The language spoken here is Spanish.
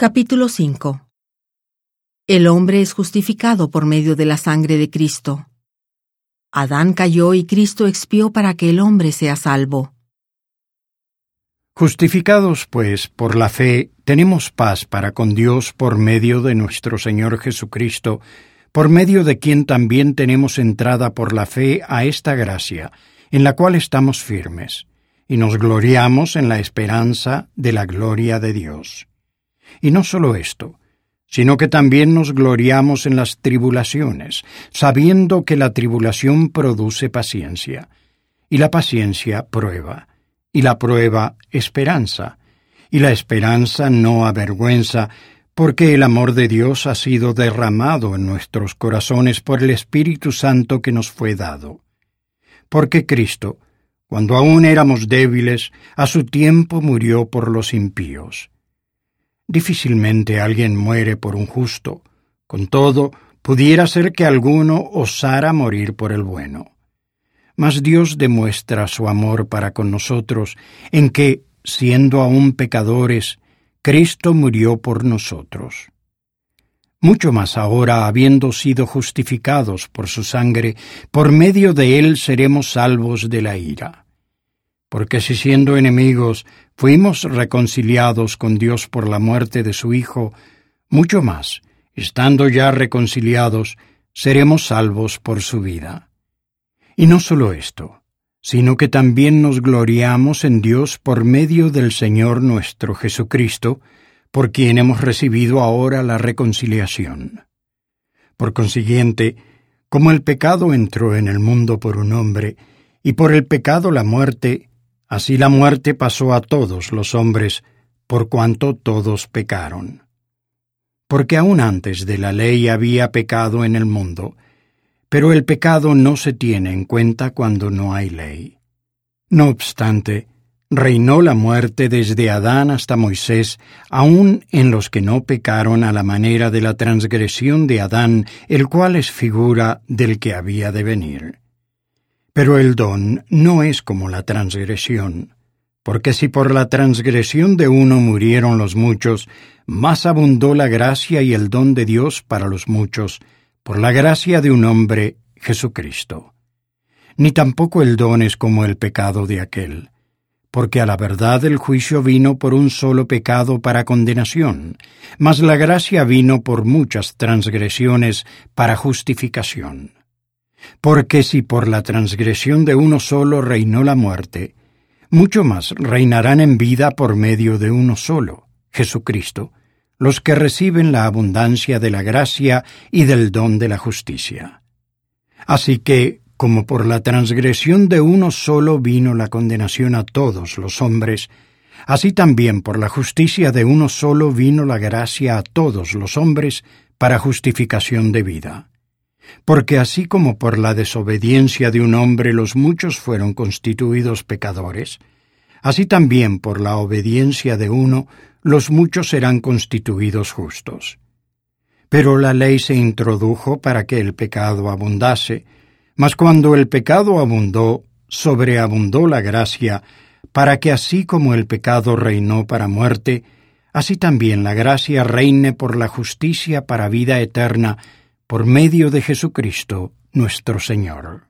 Capítulo 5 El hombre es justificado por medio de la sangre de Cristo. Adán cayó y Cristo expió para que el hombre sea salvo. Justificados, pues, por la fe, tenemos paz para con Dios por medio de nuestro Señor Jesucristo, por medio de quien también tenemos entrada por la fe a esta gracia, en la cual estamos firmes, y nos gloriamos en la esperanza de la gloria de Dios. Y no solo esto, sino que también nos gloriamos en las tribulaciones, sabiendo que la tribulación produce paciencia, y la paciencia prueba, y la prueba esperanza, y la esperanza no avergüenza, porque el amor de Dios ha sido derramado en nuestros corazones por el Espíritu Santo que nos fue dado. Porque Cristo, cuando aún éramos débiles, a su tiempo murió por los impíos. Difícilmente alguien muere por un justo. Con todo, pudiera ser que alguno osara morir por el bueno. Mas Dios demuestra su amor para con nosotros en que, siendo aún pecadores, Cristo murió por nosotros. Mucho más ahora, habiendo sido justificados por su sangre, por medio de él seremos salvos de la ira. Porque si siendo enemigos fuimos reconciliados con Dios por la muerte de su Hijo, mucho más, estando ya reconciliados, seremos salvos por su vida. Y no solo esto, sino que también nos gloriamos en Dios por medio del Señor nuestro Jesucristo, por quien hemos recibido ahora la reconciliación. Por consiguiente, como el pecado entró en el mundo por un hombre, y por el pecado la muerte, Así la muerte pasó a todos los hombres, por cuanto todos pecaron. Porque aún antes de la ley había pecado en el mundo, pero el pecado no se tiene en cuenta cuando no hay ley. No obstante, reinó la muerte desde Adán hasta Moisés, aun en los que no pecaron a la manera de la transgresión de Adán, el cual es figura del que había de venir. Pero el don no es como la transgresión, porque si por la transgresión de uno murieron los muchos, más abundó la gracia y el don de Dios para los muchos, por la gracia de un hombre, Jesucristo. Ni tampoco el don es como el pecado de aquel, porque a la verdad el juicio vino por un solo pecado para condenación, mas la gracia vino por muchas transgresiones para justificación. Porque si por la transgresión de uno solo reinó la muerte, mucho más reinarán en vida por medio de uno solo, Jesucristo, los que reciben la abundancia de la gracia y del don de la justicia. Así que, como por la transgresión de uno solo vino la condenación a todos los hombres, así también por la justicia de uno solo vino la gracia a todos los hombres para justificación de vida. Porque así como por la desobediencia de un hombre los muchos fueron constituidos pecadores, así también por la obediencia de uno los muchos serán constituidos justos. Pero la ley se introdujo para que el pecado abundase, mas cuando el pecado abundó, sobreabundó la gracia, para que así como el pecado reinó para muerte, así también la gracia reine por la justicia para vida eterna, por medio de Jesucristo nuestro Señor.